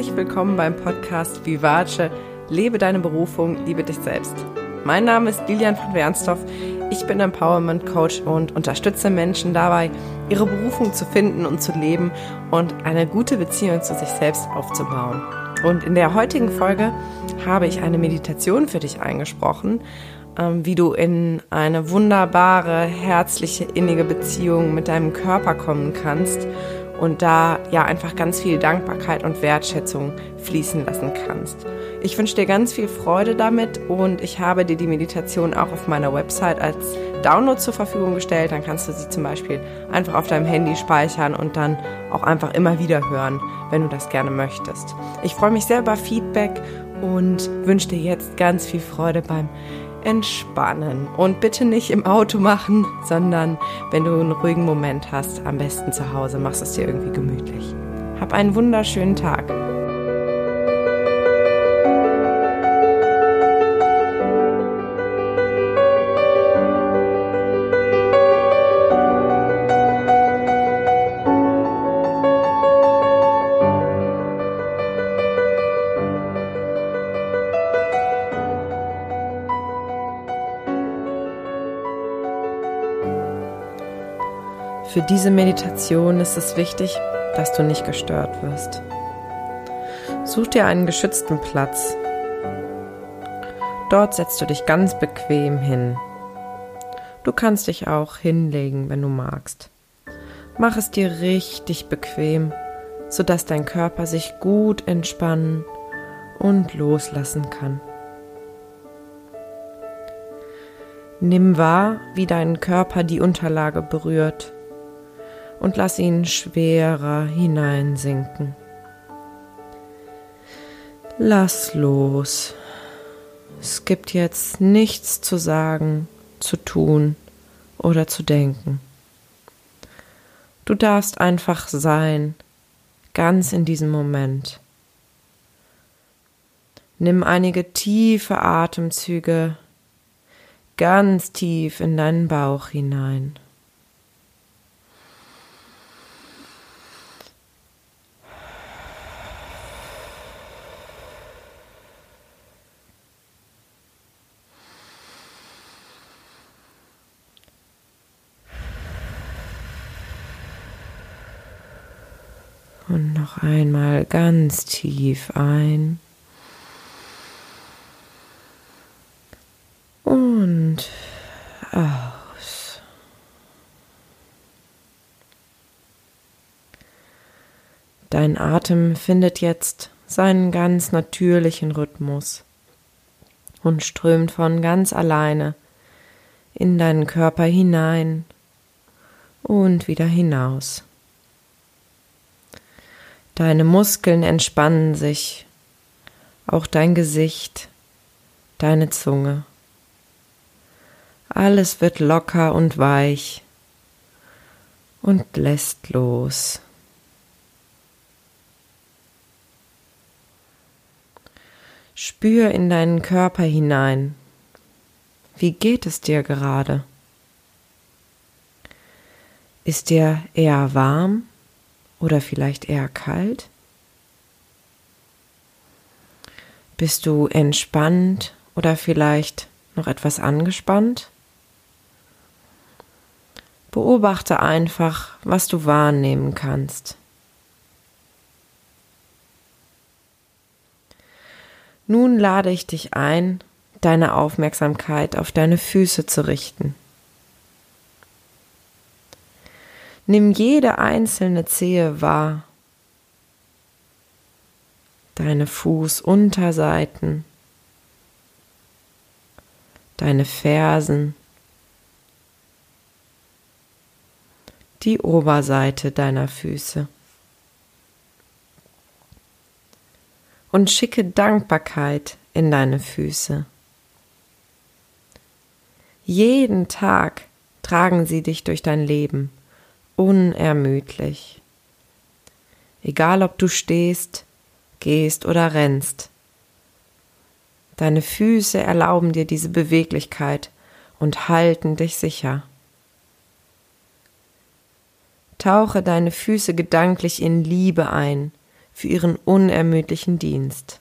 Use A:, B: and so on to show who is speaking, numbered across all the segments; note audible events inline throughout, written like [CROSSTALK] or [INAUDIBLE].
A: Herzlich willkommen beim Podcast Vivace. Lebe deine Berufung, liebe dich selbst. Mein Name ist Lilian von Wernstorff. Ich bin Empowerment Coach und unterstütze Menschen dabei, ihre Berufung zu finden und zu leben und eine gute Beziehung zu sich selbst aufzubauen. Und in der heutigen Folge habe ich eine Meditation für dich eingesprochen, ähm, wie du in eine wunderbare, herzliche, innige Beziehung mit deinem Körper kommen kannst und da ja einfach ganz viel Dankbarkeit und Wertschätzung fließen lassen kannst. Ich wünsche dir ganz viel Freude damit und ich habe dir die Meditation auch auf meiner Website als Download zur Verfügung gestellt. Dann kannst du sie zum Beispiel einfach auf deinem Handy speichern und dann auch einfach immer wieder hören, wenn du das gerne möchtest. Ich freue mich sehr über Feedback und wünsche dir jetzt ganz viel Freude beim entspannen. Und bitte nicht im Auto machen, sondern wenn du einen ruhigen Moment hast, am besten zu Hause, machst es dir irgendwie gemütlich. Hab einen wunderschönen Tag. Für diese Meditation ist es wichtig, dass du nicht gestört wirst. Such dir einen geschützten Platz. Dort setzt du dich ganz bequem hin. Du kannst dich auch hinlegen, wenn du magst. Mach es dir richtig bequem, sodass dein Körper sich gut entspannen und loslassen kann. Nimm wahr, wie dein Körper die Unterlage berührt und lass ihn schwerer hineinsinken. Lass los. Es gibt jetzt nichts zu sagen, zu tun oder zu denken. Du darfst einfach sein, ganz in diesem Moment. Nimm einige tiefe Atemzüge ganz tief in deinen Bauch hinein. Und noch einmal ganz tief ein. Und aus. Dein Atem findet jetzt seinen ganz natürlichen Rhythmus und strömt von ganz alleine in deinen Körper hinein und wieder hinaus. Deine Muskeln entspannen sich, auch dein Gesicht, deine Zunge. Alles wird locker und weich und lässt los. Spür in deinen Körper hinein. Wie geht es dir gerade? Ist dir eher warm oder vielleicht eher kalt? Bist du entspannt oder vielleicht noch etwas angespannt? Beobachte einfach, was du wahrnehmen kannst. Nun lade ich dich ein, deine Aufmerksamkeit auf deine Füße zu richten. Nimm jede einzelne Zehe wahr. Deine Fußunterseiten, deine Fersen, die Oberseite deiner Füße. Und schicke Dankbarkeit in deine Füße. Jeden Tag tragen sie dich durch dein Leben unermüdlich. Egal ob du stehst, gehst oder rennst. Deine Füße erlauben dir diese Beweglichkeit und halten dich sicher. Tauche deine Füße gedanklich in Liebe ein für ihren unermüdlichen Dienst.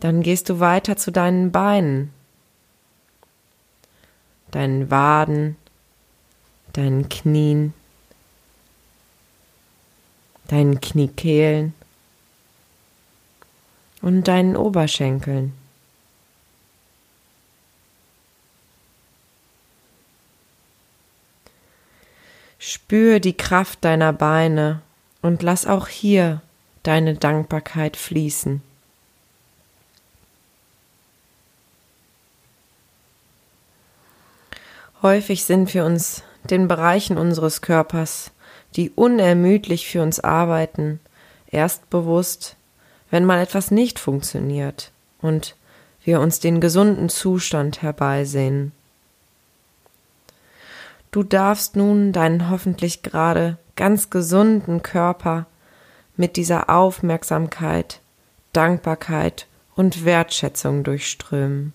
A: Dann gehst du weiter zu deinen Beinen, deinen Waden, deinen Knien, deinen Kniekehlen und deinen Oberschenkeln. Spür die Kraft deiner Beine und lass auch hier deine Dankbarkeit fließen. Häufig sind wir uns den Bereichen unseres Körpers, die unermüdlich für uns arbeiten, erst bewusst, wenn mal etwas nicht funktioniert und wir uns den gesunden Zustand herbeisehen. Du darfst nun deinen hoffentlich gerade ganz gesunden Körper mit dieser Aufmerksamkeit, Dankbarkeit und Wertschätzung durchströmen.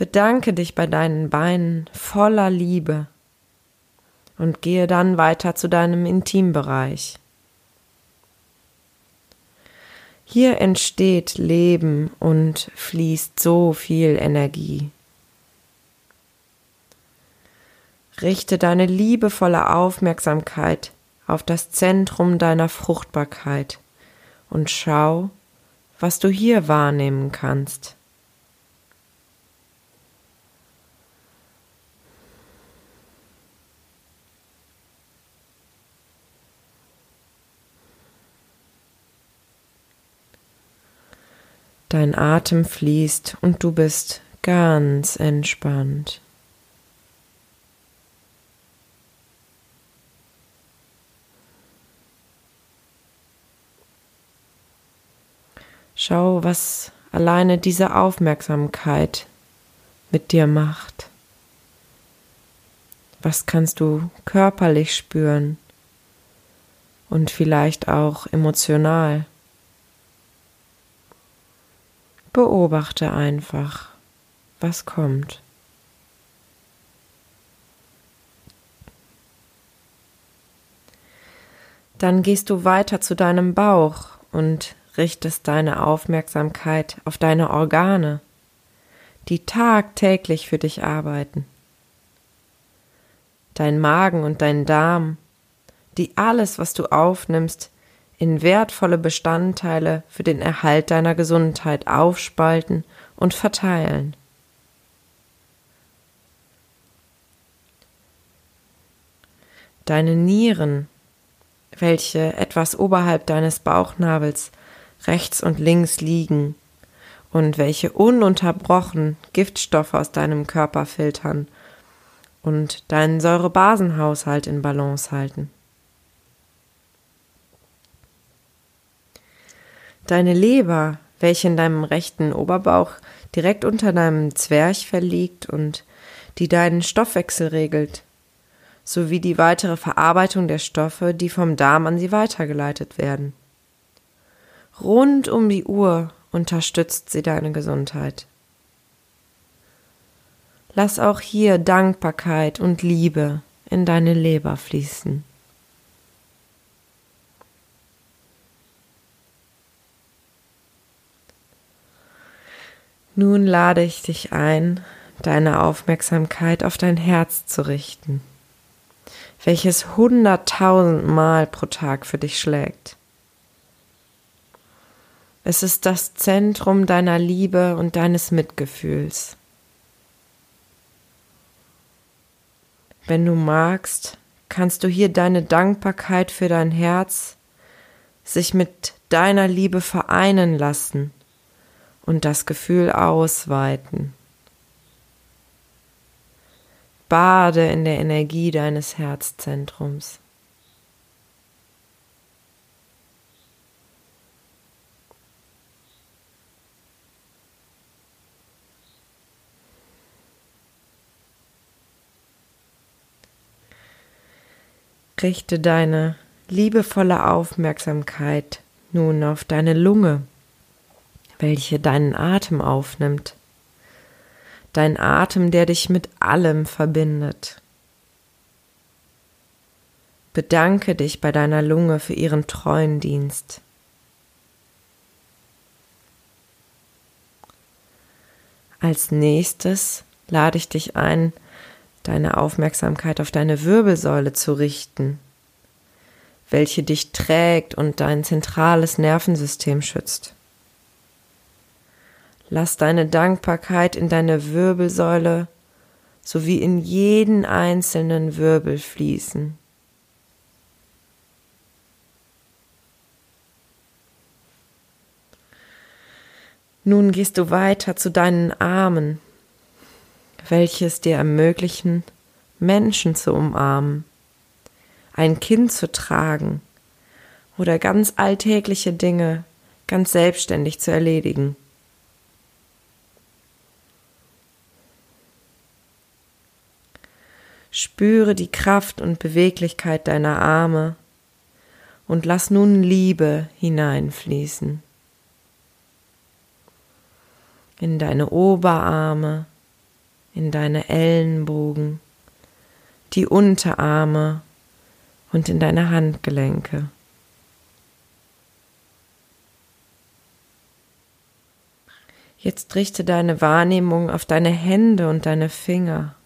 A: Bedanke dich bei deinen Beinen voller Liebe und gehe dann weiter zu deinem Intimbereich. Hier entsteht Leben und fließt so viel Energie. Richte deine liebevolle Aufmerksamkeit auf das Zentrum deiner Fruchtbarkeit und schau, was du hier wahrnehmen kannst. Dein Atem fließt und du bist ganz entspannt. Schau, was alleine diese Aufmerksamkeit mit dir macht. Was kannst du körperlich spüren und vielleicht auch emotional? Beobachte einfach, was kommt. Dann gehst du weiter zu deinem Bauch und richtest deine Aufmerksamkeit auf deine Organe, die tagtäglich für dich arbeiten. Dein Magen und dein Darm, die alles, was du aufnimmst, in wertvolle Bestandteile für den Erhalt deiner Gesundheit aufspalten und verteilen. Deine Nieren, welche etwas oberhalb deines Bauchnabels rechts und links liegen und welche ununterbrochen Giftstoffe aus deinem Körper filtern und deinen Säurebasenhaushalt in Balance halten. Deine Leber, welche in deinem rechten Oberbauch direkt unter deinem Zwerchfell liegt und die deinen Stoffwechsel regelt, sowie die weitere Verarbeitung der Stoffe, die vom Darm an sie weitergeleitet werden. Rund um die Uhr unterstützt sie deine Gesundheit. Lass auch hier Dankbarkeit und Liebe in deine Leber fließen. Nun lade ich dich ein, deine Aufmerksamkeit auf dein Herz zu richten, welches hunderttausendmal pro Tag für dich schlägt. Es ist das Zentrum deiner Liebe und deines Mitgefühls. Wenn du magst, kannst du hier deine Dankbarkeit für dein Herz sich mit deiner Liebe vereinen lassen und das Gefühl ausweiten. Bade in der Energie deines Herzzentrums. Richte deine liebevolle Aufmerksamkeit nun auf deine Lunge welche deinen Atem aufnimmt. dein Atem, der dich mit allem verbindet. Bedanke dich bei deiner Lunge für ihren treuen Dienst. Als nächstes lade ich dich ein, deine Aufmerksamkeit auf deine Wirbelsäule zu richten, welche dich trägt und dein zentrales Nervensystem schützt. Lass deine Dankbarkeit in deine Wirbelsäule sowie in jeden einzelnen Wirbel fließen. Nun gehst du weiter zu deinen Armen, welches dir ermöglichen, Menschen zu umarmen, ein Kind zu tragen oder ganz alltägliche Dinge ganz selbstständig zu erledigen. Spüre die Kraft und Beweglichkeit deiner Arme und lass nun Liebe hineinfließen. In deine Oberarme, in deine Ellenbogen, die Unterarme und in deine Handgelenke. Jetzt richte deine Wahrnehmung auf deine Hände und deine Finger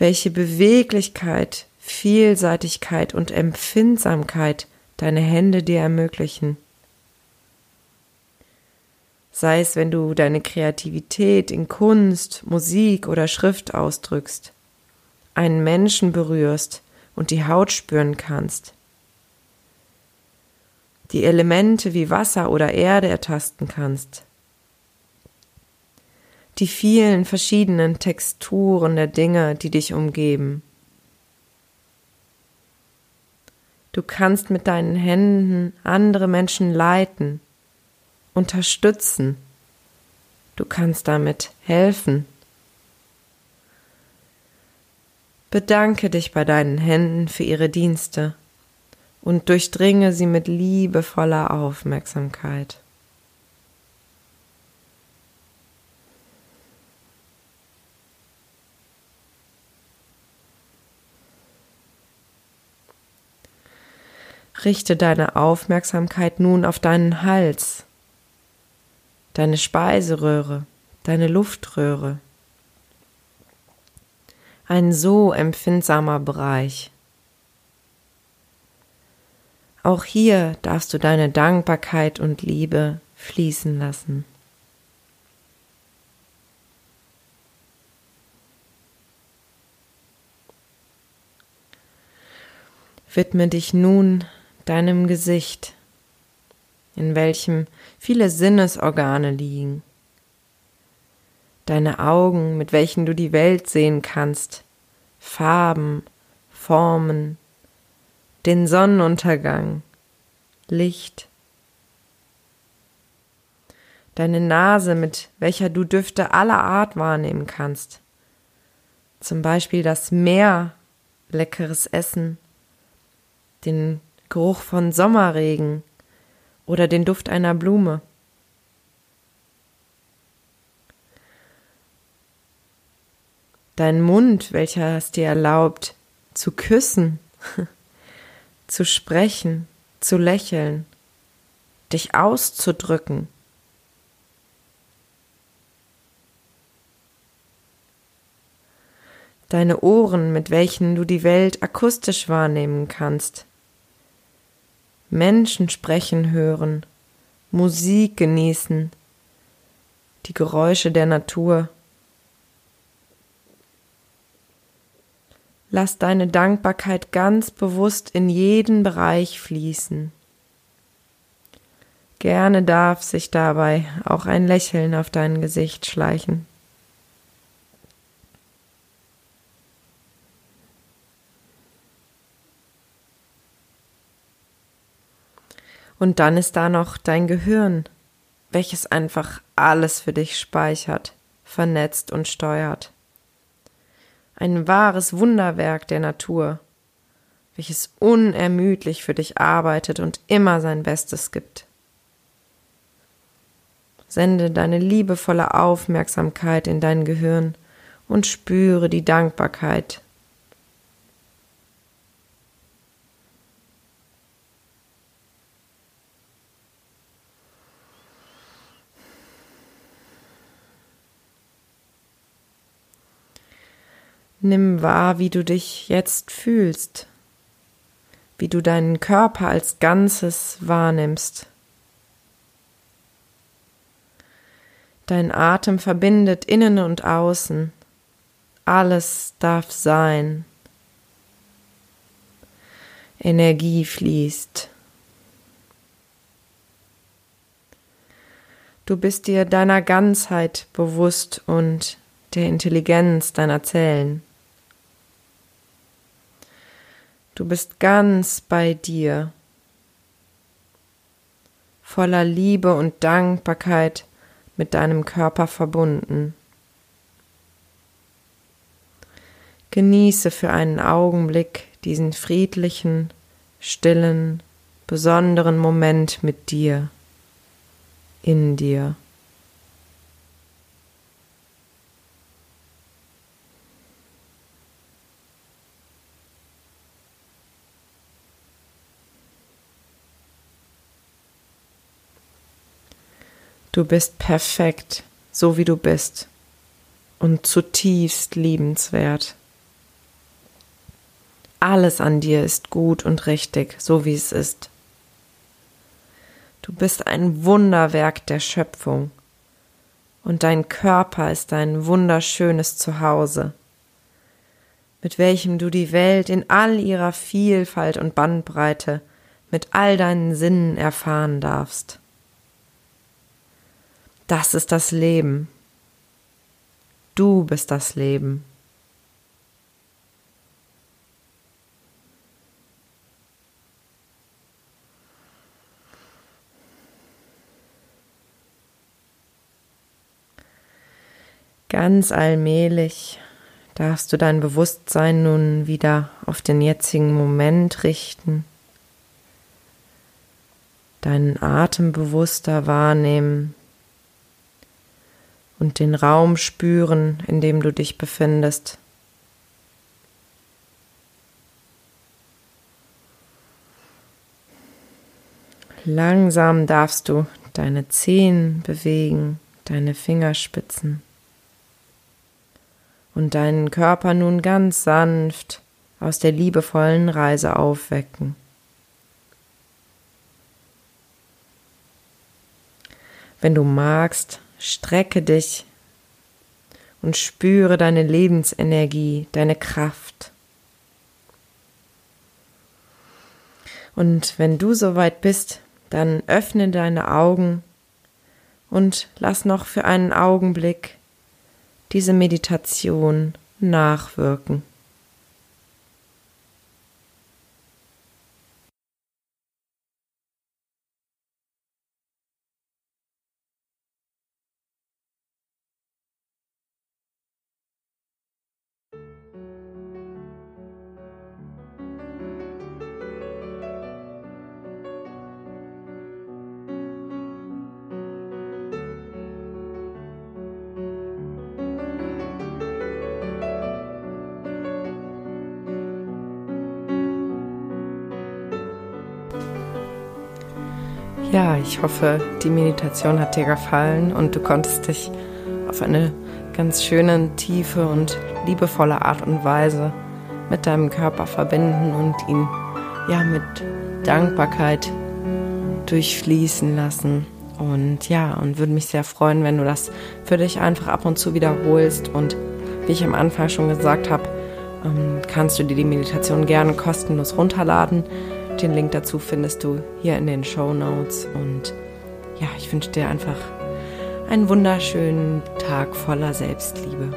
A: welche Beweglichkeit, Vielseitigkeit und Empfindsamkeit deine Hände dir ermöglichen. Sei es, wenn du deine Kreativität in Kunst, Musik oder Schrift ausdrückst, einen Menschen berührst und die Haut spüren kannst, die Elemente wie Wasser oder Erde ertasten kannst, die vielen verschiedenen Texturen der Dinge, die dich umgeben. Du kannst mit deinen Händen andere Menschen leiten, unterstützen. Du kannst damit helfen. Bedanke dich bei deinen Händen für ihre Dienste und durchdringe sie mit liebevoller Aufmerksamkeit. Richte deine Aufmerksamkeit nun auf deinen Hals, deine Speiseröhre, deine Luftröhre. Ein so empfindsamer Bereich. Auch hier darfst du deine Dankbarkeit und Liebe fließen lassen. Widme dich nun deinem Gesicht, in welchem viele Sinnesorgane liegen, deine Augen, mit welchen du die Welt sehen kannst, Farben, Formen, den Sonnenuntergang, Licht, deine Nase, mit welcher du Düfte aller Art wahrnehmen kannst, zum Beispiel das Meer, leckeres Essen, den Geruch von Sommerregen oder den Duft einer Blume. Dein Mund, welcher es dir erlaubt, zu küssen, [LAUGHS] zu sprechen, zu lächeln, dich auszudrücken. Deine Ohren, mit welchen du die Welt akustisch wahrnehmen kannst. Menschen sprechen hören, Musik genießen, die Geräusche der Natur. Lass deine Dankbarkeit ganz bewusst in jeden Bereich fließen. Gerne darf sich dabei auch ein Lächeln auf dein Gesicht schleichen. Und dann ist da noch dein Gehirn, welches einfach alles für dich speichert, vernetzt und steuert. Ein wahres Wunderwerk der Natur, welches unermüdlich für dich arbeitet und immer sein Bestes gibt. Sende deine liebevolle Aufmerksamkeit in dein Gehirn und spüre die Dankbarkeit. Nimm wahr, wie du dich jetzt fühlst, wie du deinen Körper als Ganzes wahrnimmst. Dein Atem verbindet innen und außen. Alles darf sein. Energie fließt. Du bist dir deiner Ganzheit bewusst und der Intelligenz deiner Zellen. Du bist ganz bei dir, voller Liebe und Dankbarkeit mit deinem Körper verbunden. Genieße für einen Augenblick diesen friedlichen, stillen, besonderen Moment mit dir, in dir. Du bist perfekt, so wie du bist, und zutiefst liebenswert. Alles an dir ist gut und richtig, so wie es ist. Du bist ein Wunderwerk der Schöpfung, und dein Körper ist ein wunderschönes Zuhause, mit welchem du die Welt in all ihrer Vielfalt und Bandbreite mit all deinen Sinnen erfahren darfst. Das ist das Leben. Du bist das Leben. Ganz allmählich darfst du dein Bewusstsein nun wieder auf den jetzigen Moment richten, deinen Atem bewusster wahrnehmen, und den Raum spüren, in dem du dich befindest. Langsam darfst du deine Zehen bewegen, deine Fingerspitzen und deinen Körper nun ganz sanft aus der liebevollen Reise aufwecken. Wenn du magst, Strecke dich und spüre deine Lebensenergie, deine Kraft. Und wenn du soweit bist, dann öffne deine Augen und lass noch für einen Augenblick diese Meditation nachwirken. Ja, ich hoffe, die Meditation hat dir gefallen und du konntest dich auf eine ganz schöne, tiefe und liebevolle Art und Weise mit deinem Körper verbinden und ihn ja mit Dankbarkeit durchfließen lassen. Und ja, und würde mich sehr freuen, wenn du das für dich einfach ab und zu wiederholst. Und wie ich am Anfang schon gesagt habe, ähm, kannst du dir die Meditation gerne kostenlos runterladen. Den Link dazu findest du hier in den Show Notes. Und ja, ich wünsche dir einfach einen wunderschönen Tag voller Selbstliebe.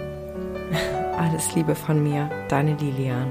A: [LAUGHS] Alles Liebe von mir, deine Lilian.